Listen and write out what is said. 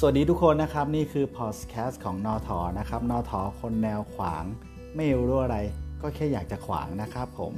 สวัสดีทุกคนนะครับ นี่คือพอดแคสต์ของนอทอนะครับนอทอคนแนวขวาง ไม่รู้อะไร ก็แค่อยากจะขวางนะครับผม